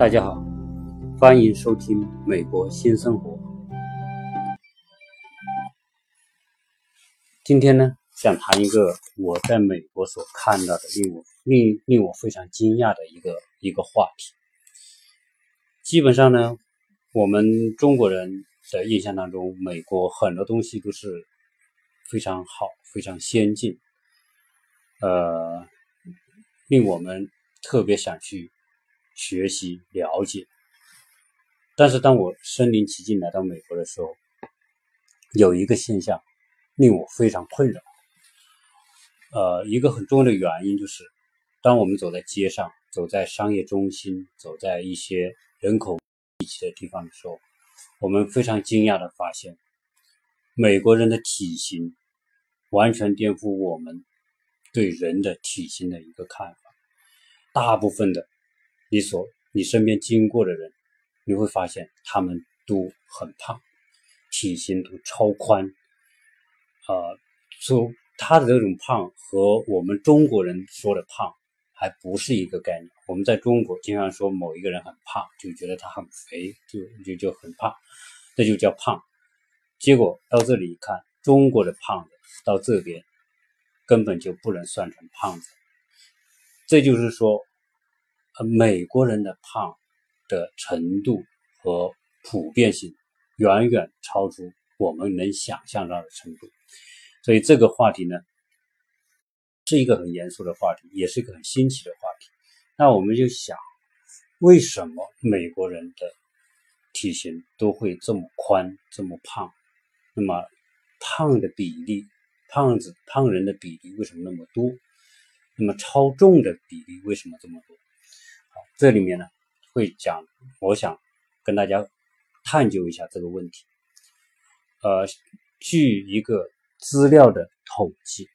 大家好，欢迎收听《美国新生活》。今天呢，想谈一个我在美国所看到的令我令令我非常惊讶的一个一个话题。基本上呢，我们中国人的印象当中，美国很多东西都是非常好、非常先进，呃，令我们特别想去。学习了解，但是当我身临其境来到美国的时候，有一个现象令我非常困扰。呃，一个很重要的原因就是，当我们走在街上、走在商业中心、走在一些人口密集的地方的时候，我们非常惊讶的发现，美国人的体型完全颠覆我们对人的体型的一个看法。大部分的。你所你身边经过的人，你会发现他们都很胖，体型都超宽，啊，说他的这种胖和我们中国人说的胖还不是一个概念。我们在中国经常说某一个人很胖，就觉得他很肥，就就就很胖，这就叫胖。结果到这里一看，中国的胖子到这边根本就不能算成胖子，这就是说。美国人的胖的程度和普遍性远远超出我们能想象到的程度，所以这个话题呢是一个很严肃的话题，也是一个很新奇的话题。那我们就想，为什么美国人的体型都会这么宽、这么胖？那么胖的比例，胖子、胖人的比例为什么那么多？那么超重的比例为什么这么多？这里面呢，会讲，我想跟大家探究一下这个问题。呃，据一个资料的统计，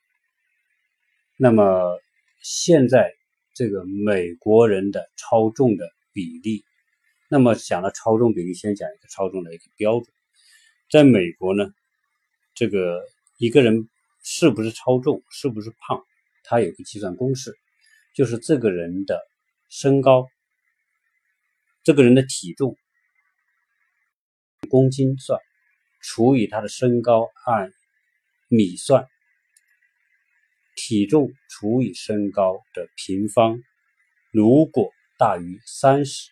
那么现在这个美国人的超重的比例，那么讲到超重比例，先讲一个超重的一个标准。在美国呢，这个一个人是不是超重，是不是胖，他有个计算公式，就是这个人的身高。这个人的体重，公斤算，除以他的身高按米算，体重除以身高的平方，如果大于三十，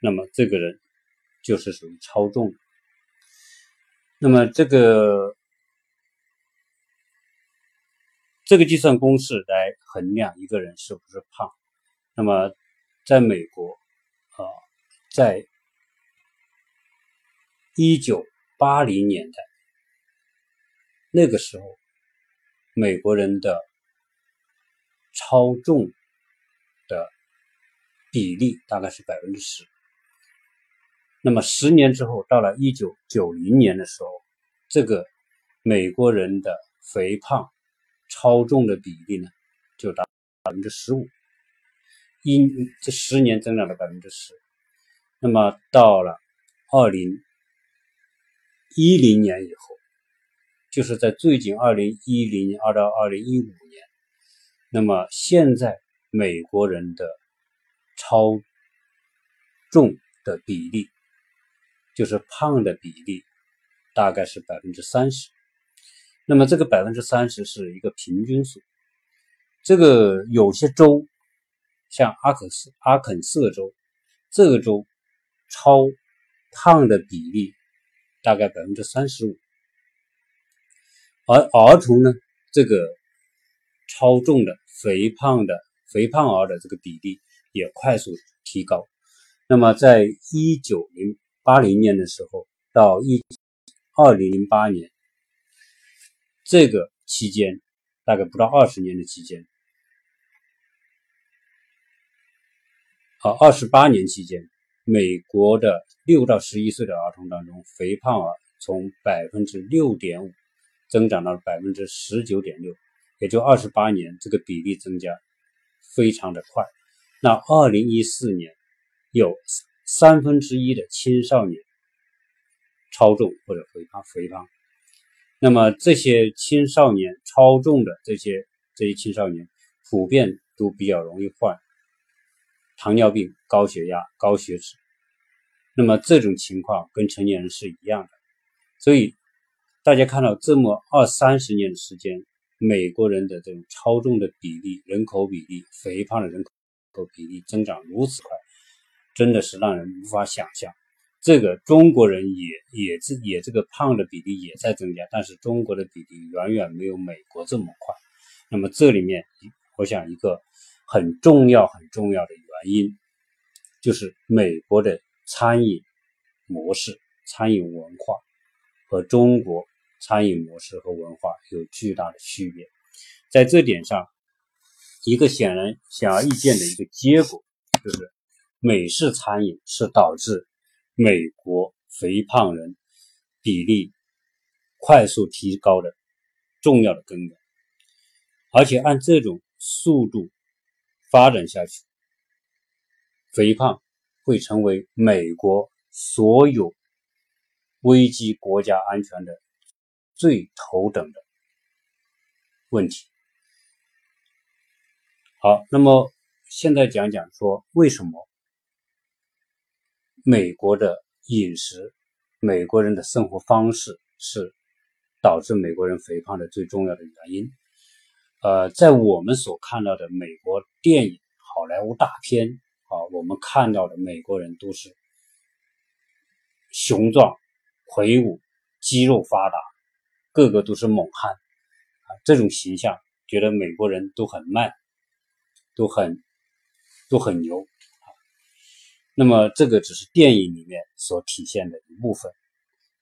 那么这个人就是属于超重。那么这个这个计算公式来衡量一个人是不是胖，那么在美国。在一九八零年代，那个时候，美国人的超重的比例大概是百分之十。那么十年之后，到了一九九零年的时候，这个美国人的肥胖超重的比例呢，就达百分之十五。一这十年增长了百分之十，那么到了二零一零年以后，就是在最近二零一零年二到二零一五年，那么现在美国人的超重的比例，就是胖的比例，大概是百分之三十。那么这个百分之三十是一个平均数，这个有些州。像阿肯色阿肯色州，这个州超胖的比例大概百分之三十五，而儿童呢，这个超重的、肥胖的、肥胖儿的这个比例也快速提高。那么，在一九零八零年的时候到一二零零八年这个期间，大概不到二十年的期间。好，二十八年期间，美国的六到十一岁的儿童当中，肥胖儿从百分之六点五增长到了百分之十九点六，也就二十八年，这个比例增加非常的快。那二零一四年，有三分之一的青少年超重或者肥胖，肥胖。那么这些青少年超重的这些这些青少年，普遍都比较容易患。糖尿病、高血压、高血脂。那么这种情况跟成年人是一样的，所以大家看到这么二三十年的时间，美国人的这种超重的比例、人口比例、肥胖的人口比例增长如此快，真的是让人无法想象。这个中国人也也这也这个胖的比例也在增加，但是中国的比例远远没有美国这么快。那么这里面，我想一个很重要很重要的原因，就是美国的。餐饮模式、餐饮文化和中国餐饮模式和文化有巨大的区别。在这点上，一个显然显而易见的一个结果就是，美式餐饮是导致美国肥胖人比例快速提高的重要的根源。而且按这种速度发展下去，肥胖。会成为美国所有危机国家安全的最头等的问题。好，那么现在讲讲说，为什么美国的饮食、美国人的生活方式是导致美国人肥胖的最重要的原因？呃，在我们所看到的美国电影、好莱坞大片。啊，我们看到的美国人都是雄壮、魁梧、肌肉发达，个个都是猛汉啊！这种形象，觉得美国人都很慢，都很都很牛。那么，这个只是电影里面所体现的一部分。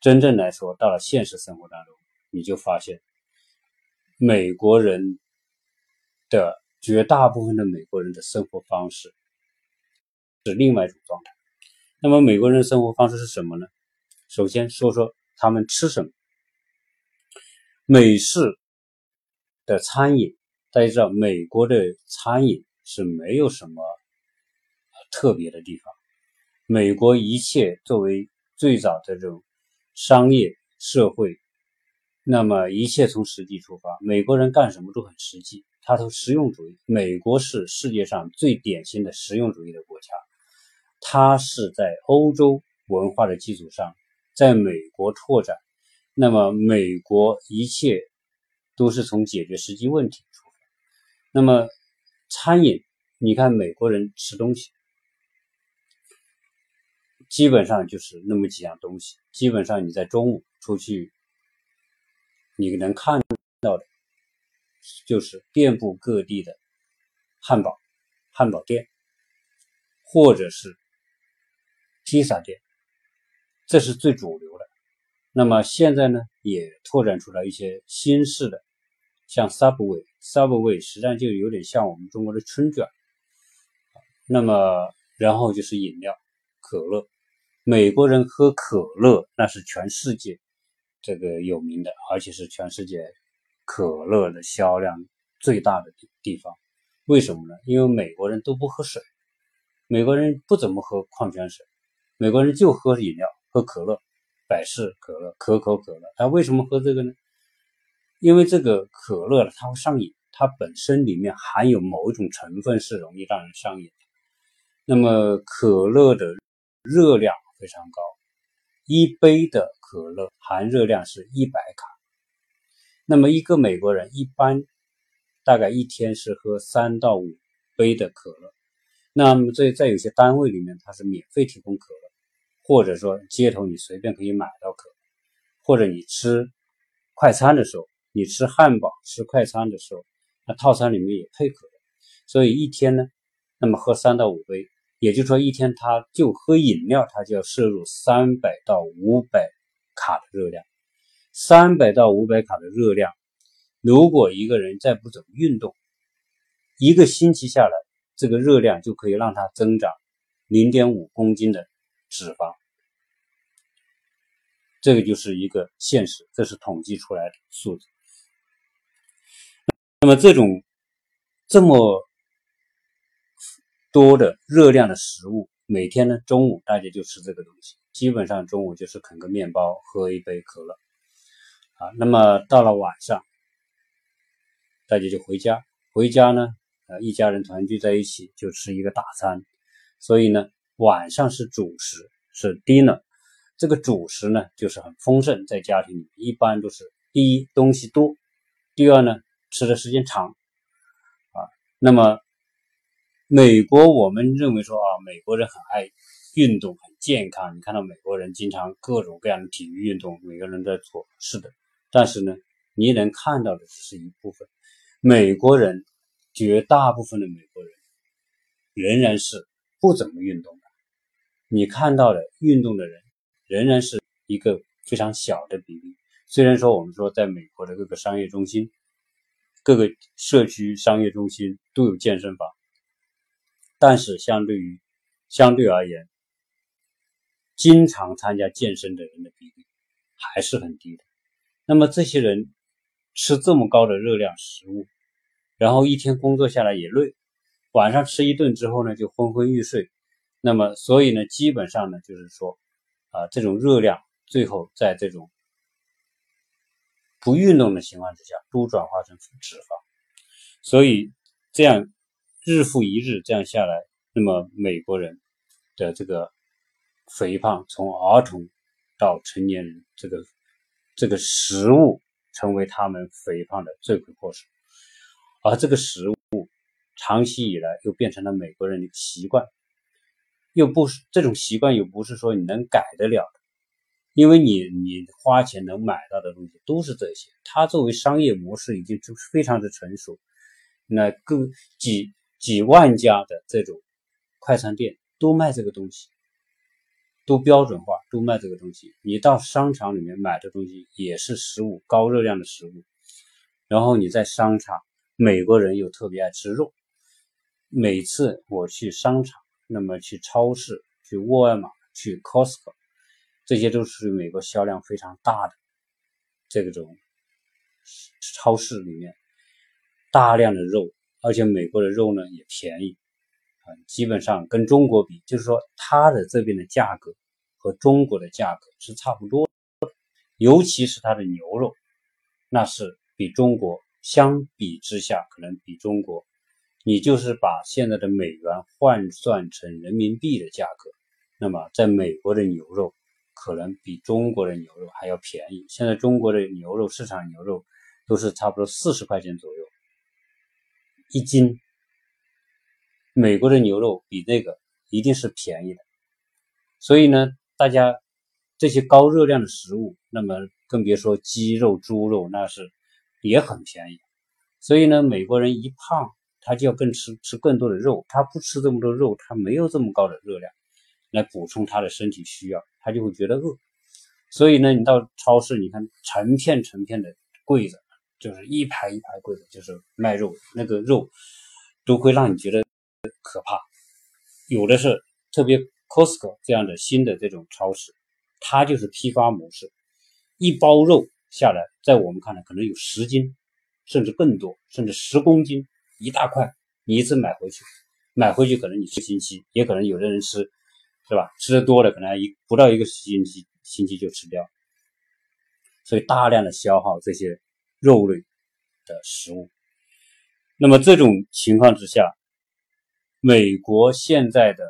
真正来说，到了现实生活当中，你就发现美国人的绝大部分的美国人的生活方式。是另外一种状态。那么美国人的生活方式是什么呢？首先说说他们吃什么。美式的餐饮，大家知道，美国的餐饮是没有什么特别的地方。美国一切作为最早的这种商业社会，那么一切从实际出发，美国人干什么都很实际，他都实用主义。美国是世界上最典型的实用主义的国家。它是在欧洲文化的基础上，在美国拓展。那么，美国一切都是从解决实际问题出发。那么，餐饮，你看美国人吃东西，基本上就是那么几样东西。基本上你在中午出去，你能看到的，就是遍布各地的汉堡、汉堡店，或者是。披萨店，这是最主流的。那么现在呢，也拓展出来一些新式的，像 Subway，Subway 实际上就有点像我们中国的春卷。那么然后就是饮料，可乐。美国人喝可乐，那是全世界这个有名的，而且是全世界可乐的销量最大的地方。为什么呢？因为美国人都不喝水，美国人不怎么喝矿泉水。美国人就喝饮料，喝可乐，百事可乐、可口可乐。他为什么喝这个呢？因为这个可乐它会上瘾，它本身里面含有某一种成分是容易让人上瘾的。那么可乐的热量非常高，一杯的可乐含热量是一百卡。那么一个美国人一般大概一天是喝三到五杯的可乐。那么在在有些单位里面，它是免费提供可乐。或者说街头你随便可以买到可，或者你吃快餐的时候，你吃汉堡吃快餐的时候，那套餐里面也配可乐，所以一天呢，那么喝三到五杯，也就是说一天他就喝饮料，他就要摄入三百到五百卡的热量，三百到五百卡的热量，如果一个人再不怎么运动，一个星期下来，这个热量就可以让他增长零点五公斤的。脂肪，这个就是一个现实，这是统计出来的数字。那么这种这么多的热量的食物，每天呢中午大家就吃这个东西，基本上中午就是啃个面包，喝一杯可乐啊。那么到了晚上，大家就回家，回家呢，呃，一家人团聚在一起就吃一个大餐。所以呢，晚上是主食，是 dinner。这个主食呢，就是很丰盛，在家庭里一般都是第一东西多，第二呢吃的时间长啊。那么美国我们认为说啊，美国人很爱运动，很健康。你看到美国人经常各种各样的体育运动，每个人在做，是的。但是呢，你能看到的只是一部分。美国人绝大部分的美国人仍然是不怎么运动。你看到的运动的人。仍然是一个非常小的比例。虽然说我们说在美国的各个商业中心、各个社区商业中心都有健身房，但是相对于相对而言，经常参加健身的人的比例还是很低的。那么这些人吃这么高的热量食物，然后一天工作下来也累，晚上吃一顿之后呢就昏昏欲睡。那么所以呢，基本上呢就是说。啊，这种热量最后在这种不运动的情况之下，都转化成脂肪，所以这样日复一日这样下来，那么美国人的这个肥胖，从儿童到成年人，这个这个食物成为他们肥胖的罪魁祸首，而这个食物长期以来又变成了美国人的习惯。又不是这种习惯，又不是说你能改得了的，因为你你花钱能买到的东西都是这些。它作为商业模式已经就非常的成熟，那各几几万家的这种快餐店都卖这个东西，都标准化，都卖这个东西。你到商场里面买的东西也是食物，高热量的食物。然后你在商场，美国人又特别爱吃肉，每次我去商场。那么去超市、去沃尔玛、去 Costco，这些都是美国销量非常大的这种超市里面大量的肉，而且美国的肉呢也便宜啊，基本上跟中国比，就是说它的这边的价格和中国的价格是差不多，尤其是它的牛肉，那是比中国相比之下可能比中国。你就是把现在的美元换算成人民币的价格，那么在美国的牛肉可能比中国的牛肉还要便宜。现在中国的牛肉市场牛肉都是差不多四十块钱左右一斤，美国的牛肉比那个一定是便宜的。所以呢，大家这些高热量的食物，那么更别说鸡肉、猪肉，那是也很便宜。所以呢，美国人一胖。他就要更吃吃更多的肉，他不吃这么多肉，他没有这么高的热量来补充他的身体需要，他就会觉得饿。所以呢，你到超市，你看成片成片的柜子，就是一排一排柜子，就是卖肉，那个肉都会让你觉得可怕。有的是特别 Costco 这样的新的这种超市，它就是批发模式，一包肉下来，在我们看来可能有十斤，甚至更多，甚至十公斤。一大块，你一次买回去，买回去可能你吃星期，也可能有的人吃，是吧？吃的多了，可能一不到一个星期，星期就吃掉。所以大量的消耗这些肉类的食物。那么这种情况之下，美国现在的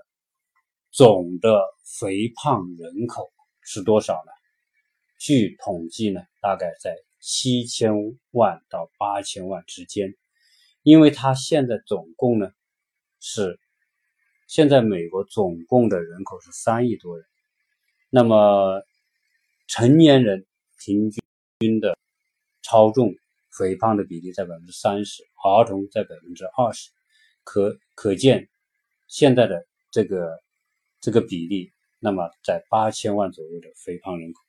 总的肥胖人口是多少呢？据统计呢，大概在七千万到八千万之间。因为它现在总共呢是，现在美国总共的人口是三亿多人，那么成年人平均的超重肥胖的比例在百分之三十，儿童在百分之二十，可可见现在的这个这个比例，那么在八千万左右的肥胖人口，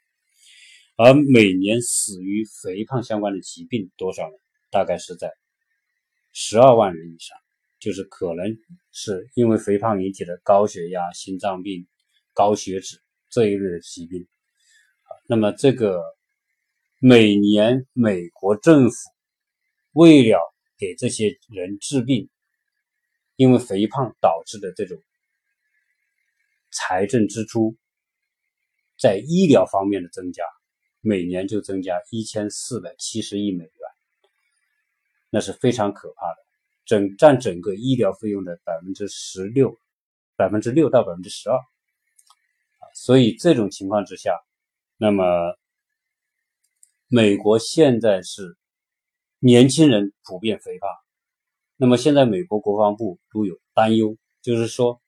而每年死于肥胖相关的疾病多少呢？大概是在。十二万人以上，就是可能是因为肥胖引起的高血压、心脏病、高血脂这一类的疾病。那么这个每年美国政府为了给这些人治病，因为肥胖导致的这种财政支出，在医疗方面的增加，每年就增加一千四百七十亿美元。那是非常可怕的，整占整个医疗费用的百分之十六百分之六到百分之十二，所以这种情况之下，那么美国现在是年轻人普遍肥胖，那么现在美国国防部都有担忧，就是说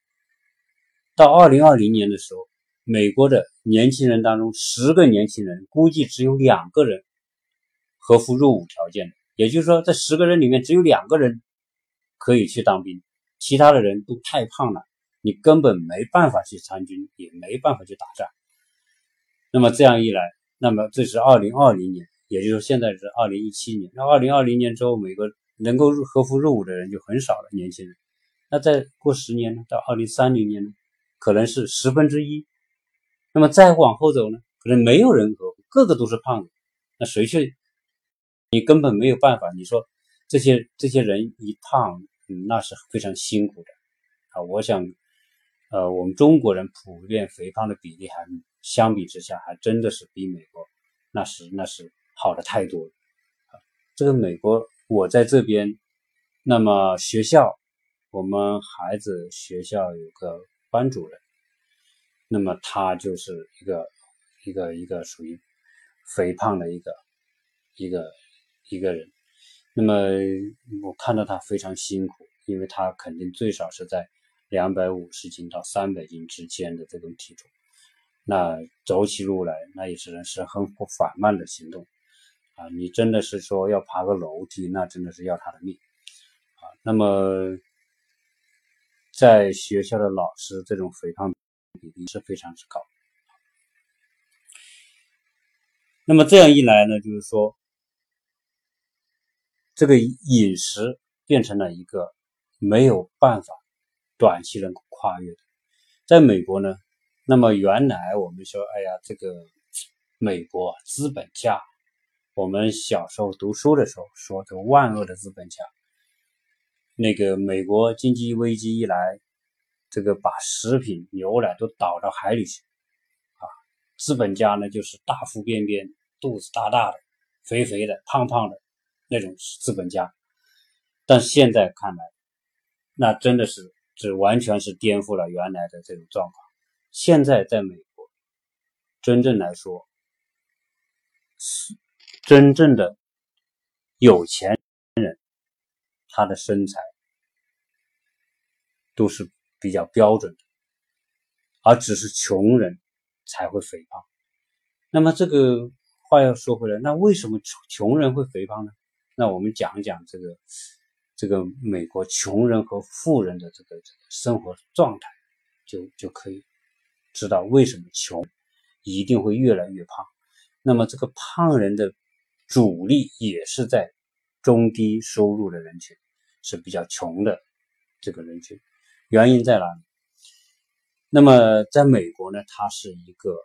到二零二零年的时候，美国的年轻人当中，十个年轻人估计只有两个人合乎入伍条件的，也就是说，这十个人里面只有两个人可以去当兵。其他的人都太胖了，你根本没办法去参军，也没办法去打仗。那么这样一来，那么这是二零二零年，也就是说现在是二零一七年。那二零二零年之后，美国能够入合服入伍的人就很少了，年轻人。那再过十年呢？到二零三零年呢？可能是十分之一。那么再往后走呢？可能没有人合，个个都是胖子。那谁去？你根本没有办法。你说这些这些人一胖。那是非常辛苦的啊！我想，呃，我们中国人普遍肥胖的比例还相比之下，还真的是比美国那是那是好的太多了！这个美国，我在这边，那么学校，我们孩子学校有个班主任，那么他就是一个一个一个属于肥胖的一个一个一个人。那么我看到他非常辛苦，因为他肯定最少是在两百五十斤到三百斤之间的这种体重，那走起路来那也只能是很缓慢的行动啊！你真的是说要爬个楼梯，那真的是要他的命啊！那么在学校的老师这种肥胖比例是非常之高，那么这样一来呢，就是说。这个饮食变成了一个没有办法短期能够跨越的。在美国呢，那么原来我们说，哎呀，这个美国资本家，我们小时候读书的时候说这万恶的资本家。那个美国经济危机一来，这个把食品、牛奶都倒到海里去，啊，资本家呢就是大腹便便、肚子大大的、肥肥的、胖胖的。那种资本家，但现在看来，那真的是这完全是颠覆了原来的这种状况。现在在美国，真正来说，是真正的有钱人，他的身材都是比较标准的，而只是穷人才会肥胖。那么这个话要说回来，那为什么穷穷人会肥胖呢？那我们讲一讲这个这个美国穷人和富人的这个这个生活状态，就就可以知道为什么穷一定会越来越胖。那么这个胖人的主力也是在中低收入的人群，是比较穷的这个人群。原因在哪里？那么在美国呢，它是一个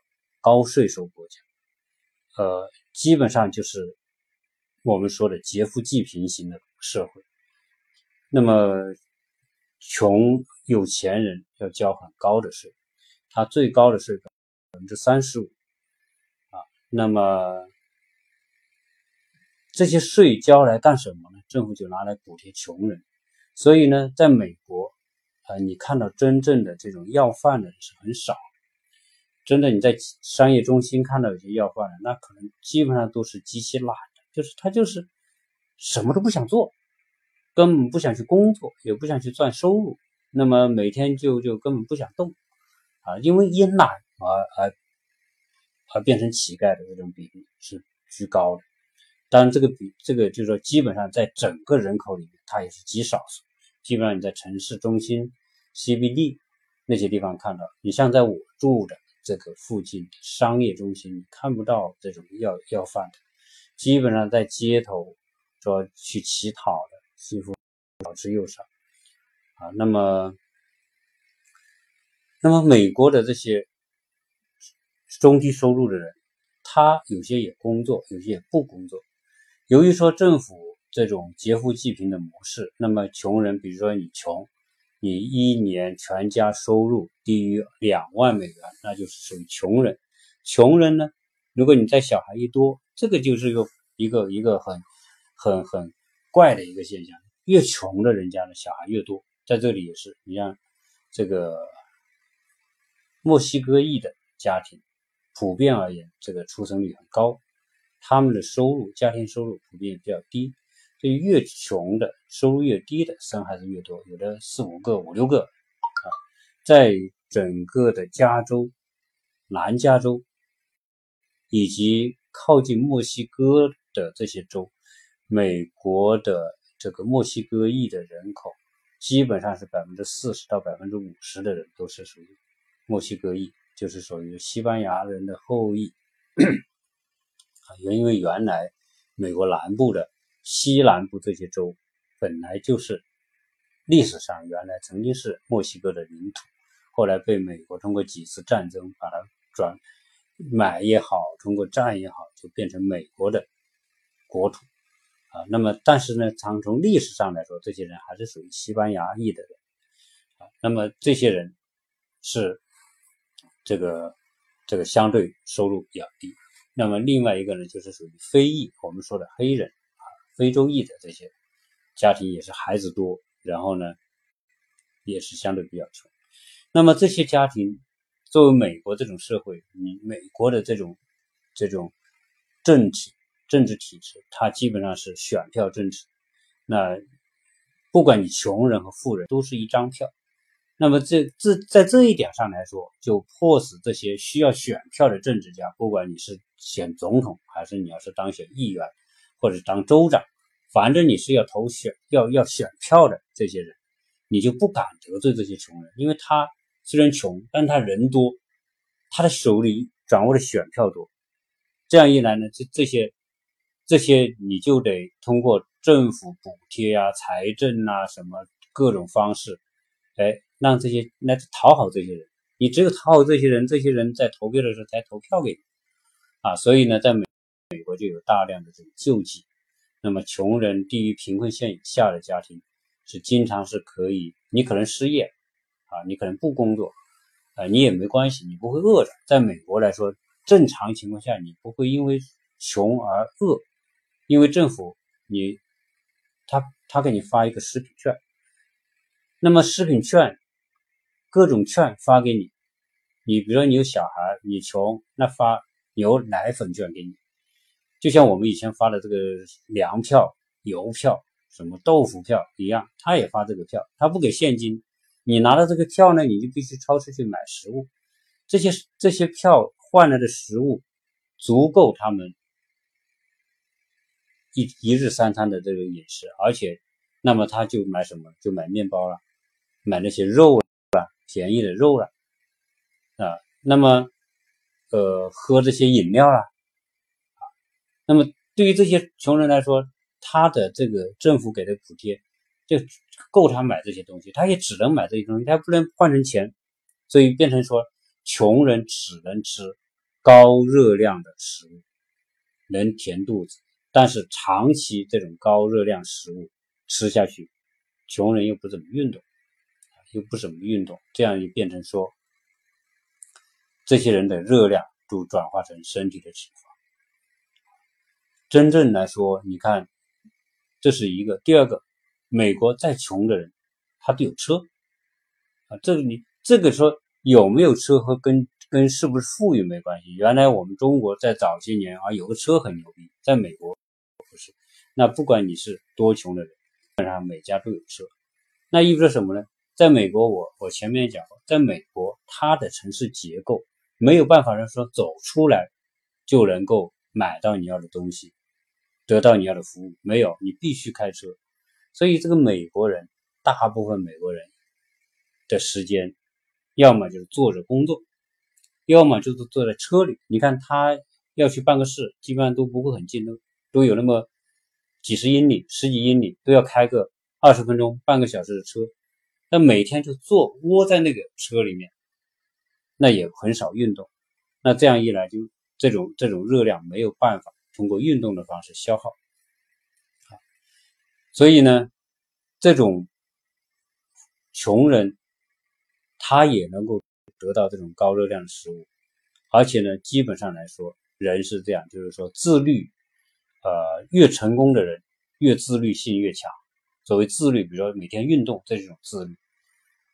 高税收国家，呃，基本上就是。我们说的劫富济贫型的社会，那么穷有钱人要交很高的税，他最高的税百分之三十五啊。那么这些税交来干什么呢？政府就拿来补贴穷人。所以呢，在美国啊，你看到真正的这种要饭的是很少。真的，你在商业中心看到有些要饭的，那可能基本上都是极其懒。就是他就是什么都不想做，根本不想去工作，也不想去赚收入，那么每天就就根本不想动啊，因为因懒而而而变成乞丐的这种比例是居高的。当然，这个比这个就是说，基本上在整个人口里面，它也是极少数。基本上你在城市中心 CBD 那些地方看到，你像在我住的这个附近商业中心，你看不到这种要要饭的。基本上在街头说去乞讨的几乎少之又少啊。那么，那么美国的这些中低收入的人，他有些也工作，有些也不工作。由于说政府这种劫富济贫的模式，那么穷人，比如说你穷，你一年全家收入低于两万美元，那就是属于穷人。穷人呢，如果你在小孩一多。这个就是一个一个一个很很很怪的一个现象，越穷的人家的小孩越多，在这里也是，你像这个墨西哥裔的家庭普遍而言，这个出生率很高，他们的收入家庭收入普遍比较低，所以越穷的收入越低的生孩子越多，有的四五个、五六个啊，在整个的加州、南加州以及靠近墨西哥的这些州，美国的这个墨西哥裔的人口。基本上是百分之四十到百分之五十的人都是属于墨西哥裔，就是属于西班牙人的后裔。啊，因为原来美国南部的西南部这些州本来就是历史上原来曾经是墨西哥的领土，后来被美国通过几次战争把它转买也好，通过战也好，就变成美国的国土。啊，那么但是呢，从从历史上来说，这些人还是属于西班牙裔的人啊。那么这些人是这个这个相对收入比较低。那么另外一个呢，就是属于非裔，我们说的黑人啊，非洲裔的这些家庭也是孩子多，然后呢也是相对比较穷。那么这些家庭作为美国这种社会，你美国的这种这种政治。政治体制，它基本上是选票政治。那不管你穷人和富人，都是一张票。那么这这在这一点上来说，就迫使这些需要选票的政治家，不管你是选总统，还是你要是当选议员，或者当州长，反正你是要投选要要选票的这些人，你就不敢得罪这些穷人，因为他虽然穷，但他人多，他的手里掌握的选票多。这样一来呢，这这些。这些你就得通过政府补贴呀、财政啊什么各种方式，哎，让这些来讨好这些人。你只有讨好这些人，这些人在投票的时候才投票给你啊。所以呢，在美美国就有大量的这种救济。那么，穷人低于贫困线以下的家庭是经常是可以，你可能失业啊，你可能不工作啊，你也没关系，你不会饿着。在美国来说，正常情况下，你不会因为穷而饿。因为政府，你他他给你发一个食品券，那么食品券各种券发给你，你比如说你有小孩，你穷，那发牛奶粉券给你，就像我们以前发的这个粮票、油票、什么豆腐票一样，他也发这个票，他不给现金，你拿到这个票呢，你就必须超市去买食物，这些这些票换来的食物足够他们。一一日三餐的这个饮食，而且，那么他就买什么？就买面包了，买那些肉了，便宜的肉了，啊，那么，呃，喝这些饮料了，啊，那么对于这些穷人来说，他的这个政府给的补贴就够他买这些东西，他也只能买这些东西，他不能换成钱，所以变成说，穷人只能吃高热量的食物，能填肚子。但是长期这种高热量食物吃下去，穷人又不怎么运动，又不怎么运动，这样就变成说，这些人的热量都转化成身体的脂肪。真正来说，你看，这是一个。第二个，美国再穷的人，他都有车啊。这个你这个说有没有车和跟跟是不是富裕没关系。原来我们中国在早些年啊，有个车很牛逼，在美国不是。那不管你是多穷的人，基本上每家都有车。那意味着什么呢？在美国，我我前面讲过，在美国，它的城市结构没有办法让说走出来就能够买到你要的东西，得到你要的服务，没有，你必须开车。所以这个美国人，大部分美国人的时间，要么就是坐着工作，要么就是坐在车里。你看他要去办个事，基本上都不会很近，都都有那么。几十英里、十几英里都要开个二十分钟、半个小时的车，那每天就坐窝在那个车里面，那也很少运动。那这样一来，就这种这种热量没有办法通过运动的方式消耗。所以呢，这种穷人他也能够得到这种高热量的食物，而且呢，基本上来说，人是这样，就是说自律。呃，越成功的人越自律性越强。所谓自律，比如说每天运动，这是一种自律。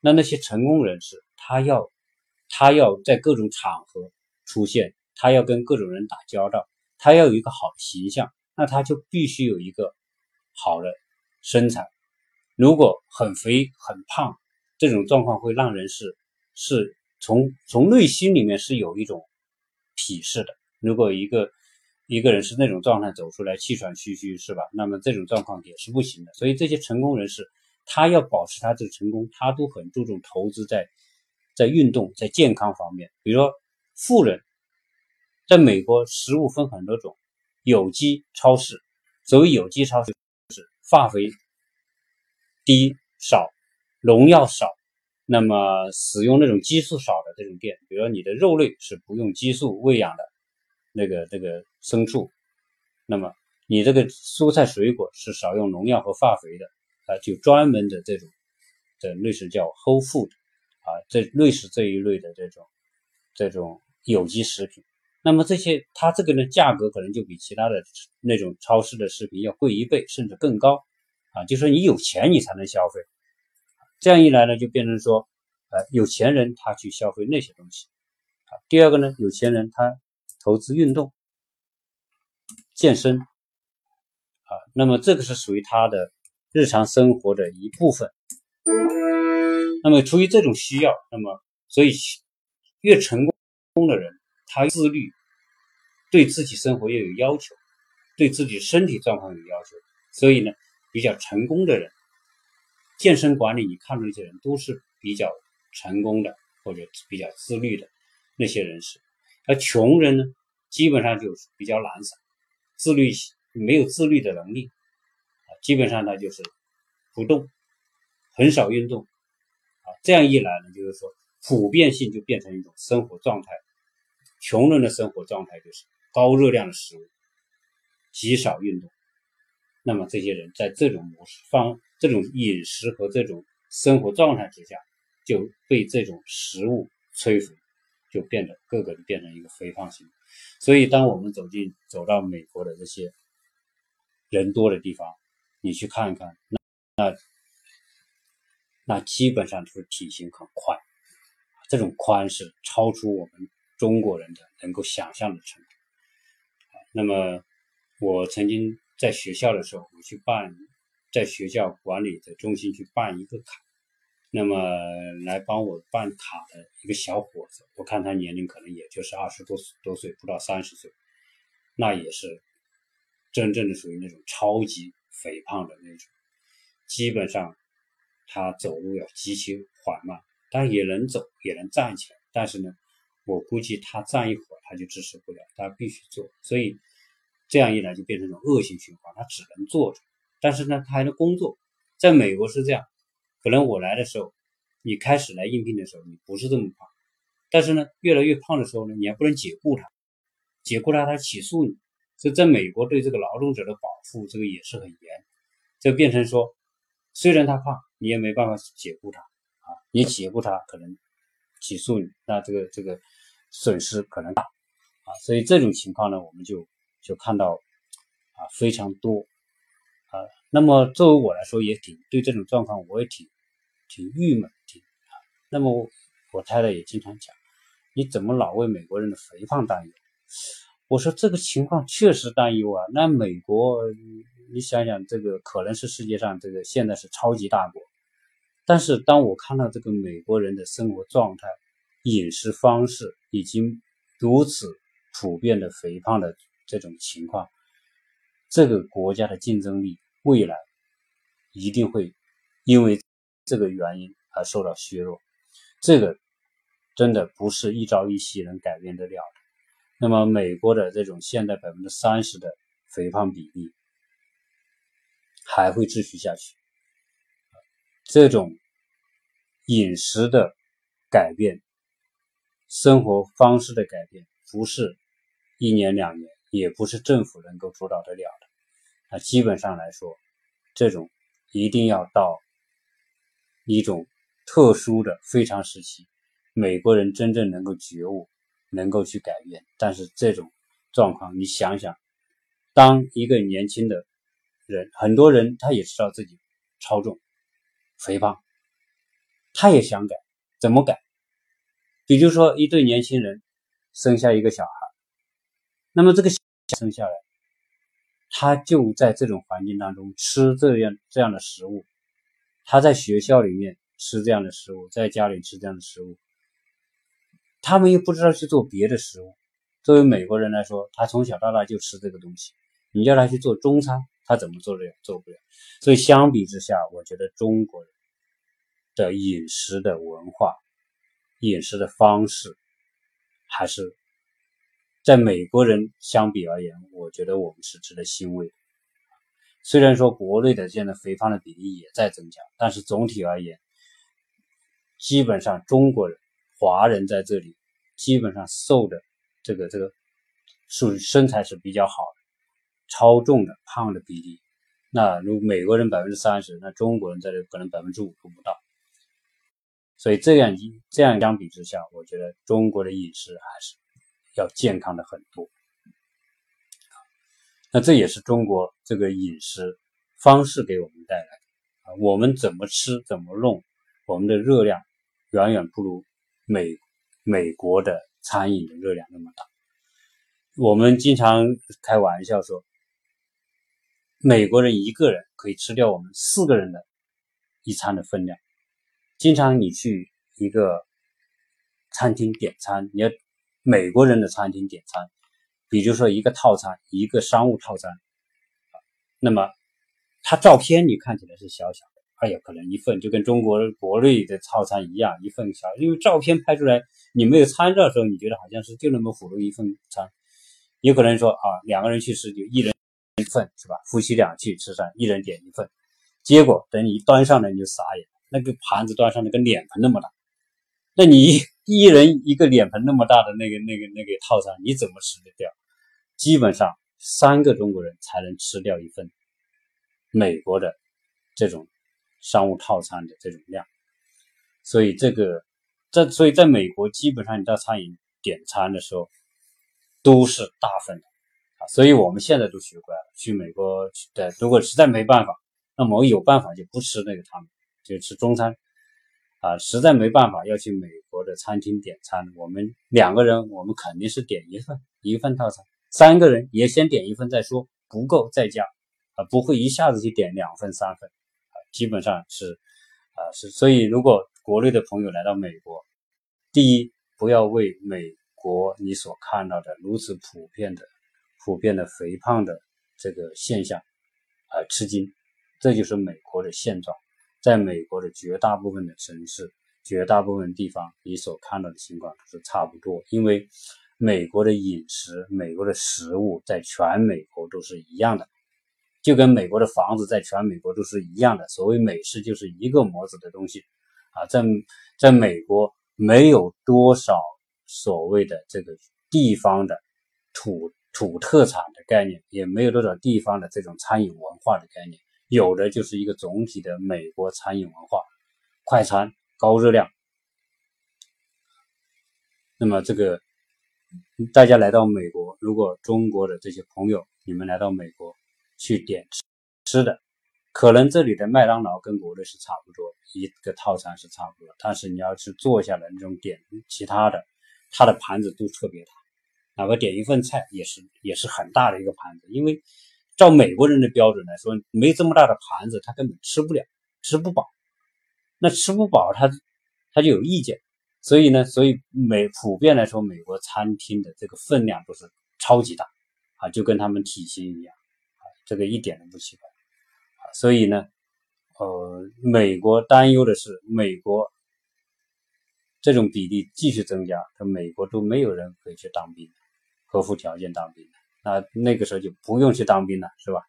那那些成功人士，他要他要在各种场合出现，他要跟各种人打交道，他要有一个好的形象，那他就必须有一个好的身材。如果很肥很胖，这种状况会让人是是从从内心里面是有一种鄙视的。如果一个一个人是那种状态走出来，气喘吁吁，是吧？那么这种状况也是不行的。所以这些成功人士，他要保持他这个成功，他都很注重投资在在运动、在健康方面。比如说，富人，在美国食物分很多种，有机超市，所谓有机超市化肥低少，农药少，那么使用那种激素少的这种店，比如说你的肉类是不用激素喂养的。那个这个牲畜，那么你这个蔬菜水果是少用农药和化肥的啊，就专门的这种，这类似叫 whole food 啊，这类似这一类的这种这种有机食品。那么这些它这个呢价格可能就比其他的那种超市的食品要贵一倍甚至更高啊，就说你有钱你才能消费，这样一来呢就变成说，呃有钱人他去消费那些东西啊。第二个呢，有钱人他。投资运动、健身啊，那么这个是属于他的日常生活的一部分。那么出于这种需要，那么所以越成功的人，他自律，对自己生活要有要求，对自己身体状况有要求。所以呢，比较成功的人，健身管理，你看到那些人都是比较成功的，或者比较自律的那些人士。而穷人呢，基本上就是比较懒散，自律没有自律的能力啊，基本上他就是不动，很少运动啊。这样一来呢，就是说普遍性就变成一种生活状态。穷人的生活状态就是高热量的食物，极少运动。那么这些人在这种模式方、这种饮食和这种生活状态之下，就被这种食物摧毁。就变得个个都变成一个肥胖型，所以当我们走进走到美国的这些人多的地方，你去看一看，那那那基本上都是体型很宽，这种宽是超出我们中国人的能够想象的程度。那么我曾经在学校的时候，我去办在学校管理的中心去办一个卡。那么来帮我办卡的一个小伙子，我看他年龄可能也就是二十多多岁，不到三十岁，那也是真正的属于那种超级肥胖的那种，基本上他走路要极其缓慢，他也能走，也能站起来，但是呢，我估计他站一会儿他就支持不了，他必须坐，所以这样一来就变成一种恶性循环，他只能坐着，但是呢，他还能工作，在美国是这样。可能我来的时候，你开始来应聘的时候，你不是这么胖，但是呢，越来越胖的时候呢，你还不能解雇他，解雇他他起诉你，所以在美国对这个劳动者的保护这个也是很严，就变成说，虽然他胖，你也没办法解雇他啊，你解雇他可能起诉你，那这个这个损失可能大啊，所以这种情况呢，我们就就看到啊非常多啊。那么作为我来说，也挺对这种状况，我也挺挺郁闷，挺啊。那么我太太也经常讲，你怎么老为美国人的肥胖担忧？我说这个情况确实担忧啊。那美国，你想想，这个可能是世界上这个现在是超级大国，但是当我看到这个美国人的生活状态、饮食方式已经如此普遍的肥胖的这种情况，这个国家的竞争力。未来一定会因为这个原因而受到削弱，这个真的不是一朝一夕能改变得了的。那么，美国的这种现在百分之三十的肥胖比例还会继续下去。这种饮食的改变、生活方式的改变，不是一年两年，也不是政府能够主导得了的。那基本上来说，这种一定要到一种特殊的非常时期，美国人真正能够觉悟，能够去改变。但是这种状况，你想想，当一个年轻的人，很多人他也知道自己超重、肥胖，他也想改，怎么改？比如说一对年轻人生下一个小孩，那么这个生下来，他就在这种环境当中吃这样这样的食物，他在学校里面吃这样的食物，在家里吃这样的食物，他们又不知道去做别的食物。作为美国人来说，他从小到大就吃这个东西，你叫他去做中餐，他怎么做得了？做不了。所以相比之下，我觉得中国人的饮食的文化、饮食的方式，还是。在美国人相比而言，我觉得我们是值得欣慰的。虽然说国内的现在肥胖的比例也在增加，但是总体而言，基本上中国人、华人在这里基本上瘦的这个这个属于身材是比较好的，超重的胖的比例，那如美国人百分之三十，那中国人在这可能百分之五都不到。所以这样一这样相比之下，我觉得中国的饮食还是。要健康的很多，那这也是中国这个饮食方式给我们带来的啊。我们怎么吃怎么弄，我们的热量远远不如美美国的餐饮的热量那么大。我们经常开玩笑说，美国人一个人可以吃掉我们四个人的一餐的分量。经常你去一个餐厅点餐，你要。美国人的餐厅点餐，比如说一个套餐，一个商务套餐，那么它照片你看起来是小小的，哎呀，可能一份就跟中国国内的套餐一样，一份小，因为照片拍出来你没有参照的时候，你觉得好像是就那么普通一份餐，有可能说啊，两个人去吃就一人一份是吧？夫妻俩去吃饭，一人点一份，结果等你端上来你就傻眼，那个盘子端上那个脸盆那么大，那你。一人一个脸盆那么大的那个那个那个套餐，你怎么吃得掉？基本上三个中国人才能吃掉一份美国的这种商务套餐的这种量。所以这个在所以在美国，基本上你到餐饮点餐的时候都是大份的啊。所以我们现在都学乖了，去美国的如果实在没办法，那么我有办法就不吃那个汤，就吃中餐。啊，实在没办法要去美国的餐厅点餐，我们两个人，我们肯定是点一份一份套餐，三个人也先点一份再说，不够再加，啊，不会一下子去点两份三份，啊，基本上是，啊是，所以如果国内的朋友来到美国，第一不要为美国你所看到的如此普遍的普遍的肥胖的这个现象，啊吃惊，这就是美国的现状。在美国的绝大部分的城市、绝大部分地方，你所看到的情况都是差不多。因为美国的饮食、美国的食物在全美国都是一样的，就跟美国的房子在全美国都是一样的。所谓美式就是一个模子的东西啊，在在美国没有多少所谓的这个地方的土土特产的概念，也没有多少地方的这种餐饮文化的概念。有的就是一个总体的美国餐饮文化，快餐高热量。那么这个大家来到美国，如果中国的这些朋友你们来到美国去点吃吃的，可能这里的麦当劳跟国内是差不多，一个套餐是差不多，但是你要是坐下来那种点其他的，它的盘子都特别大，哪怕点一份菜也是也是很大的一个盘子，因为。照美国人的标准来说，没这么大的盘子，他根本吃不了，吃不饱。那吃不饱，他他就有意见。所以呢，所以美普遍来说，美国餐厅的这个分量都是超级大啊，就跟他们体型一样，这个一点都不奇怪。所以呢，呃，美国担忧的是，美国这种比例继续增加，他美国都没有人可以去当兵，合乎条件当兵的。那那个时候就不用去当兵了，是吧？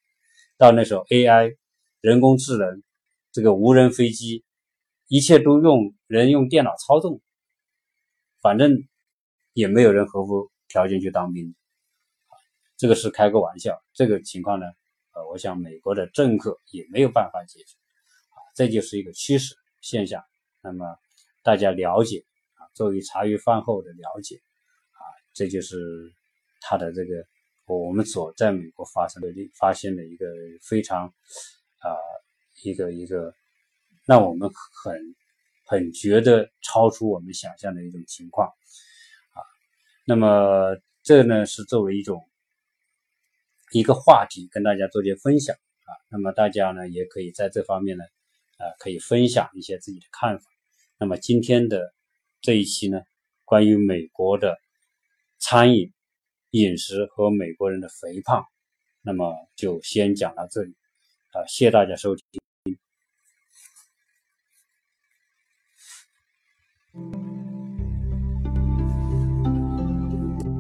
到那时候，AI、人工智能、这个无人飞机，一切都用人用电脑操纵，反正也没有人合乎条件去当兵。这个是开个玩笑。这个情况呢，呃，我想美国的政客也没有办法解决。啊，这就是一个趋势现象。那么大家了解啊，作为茶余饭后的了解啊，这就是他的这个。我们所在美国发生的发现的一个非常啊一个一个让我们很很觉得超出我们想象的一种情况啊。那么这呢是作为一种一个话题跟大家做些分享啊。那么大家呢也可以在这方面呢啊可以分享一些自己的看法。那么今天的这一期呢，关于美国的餐饮饮食和美国人的肥胖，那么就先讲到这里啊，谢谢大家收听。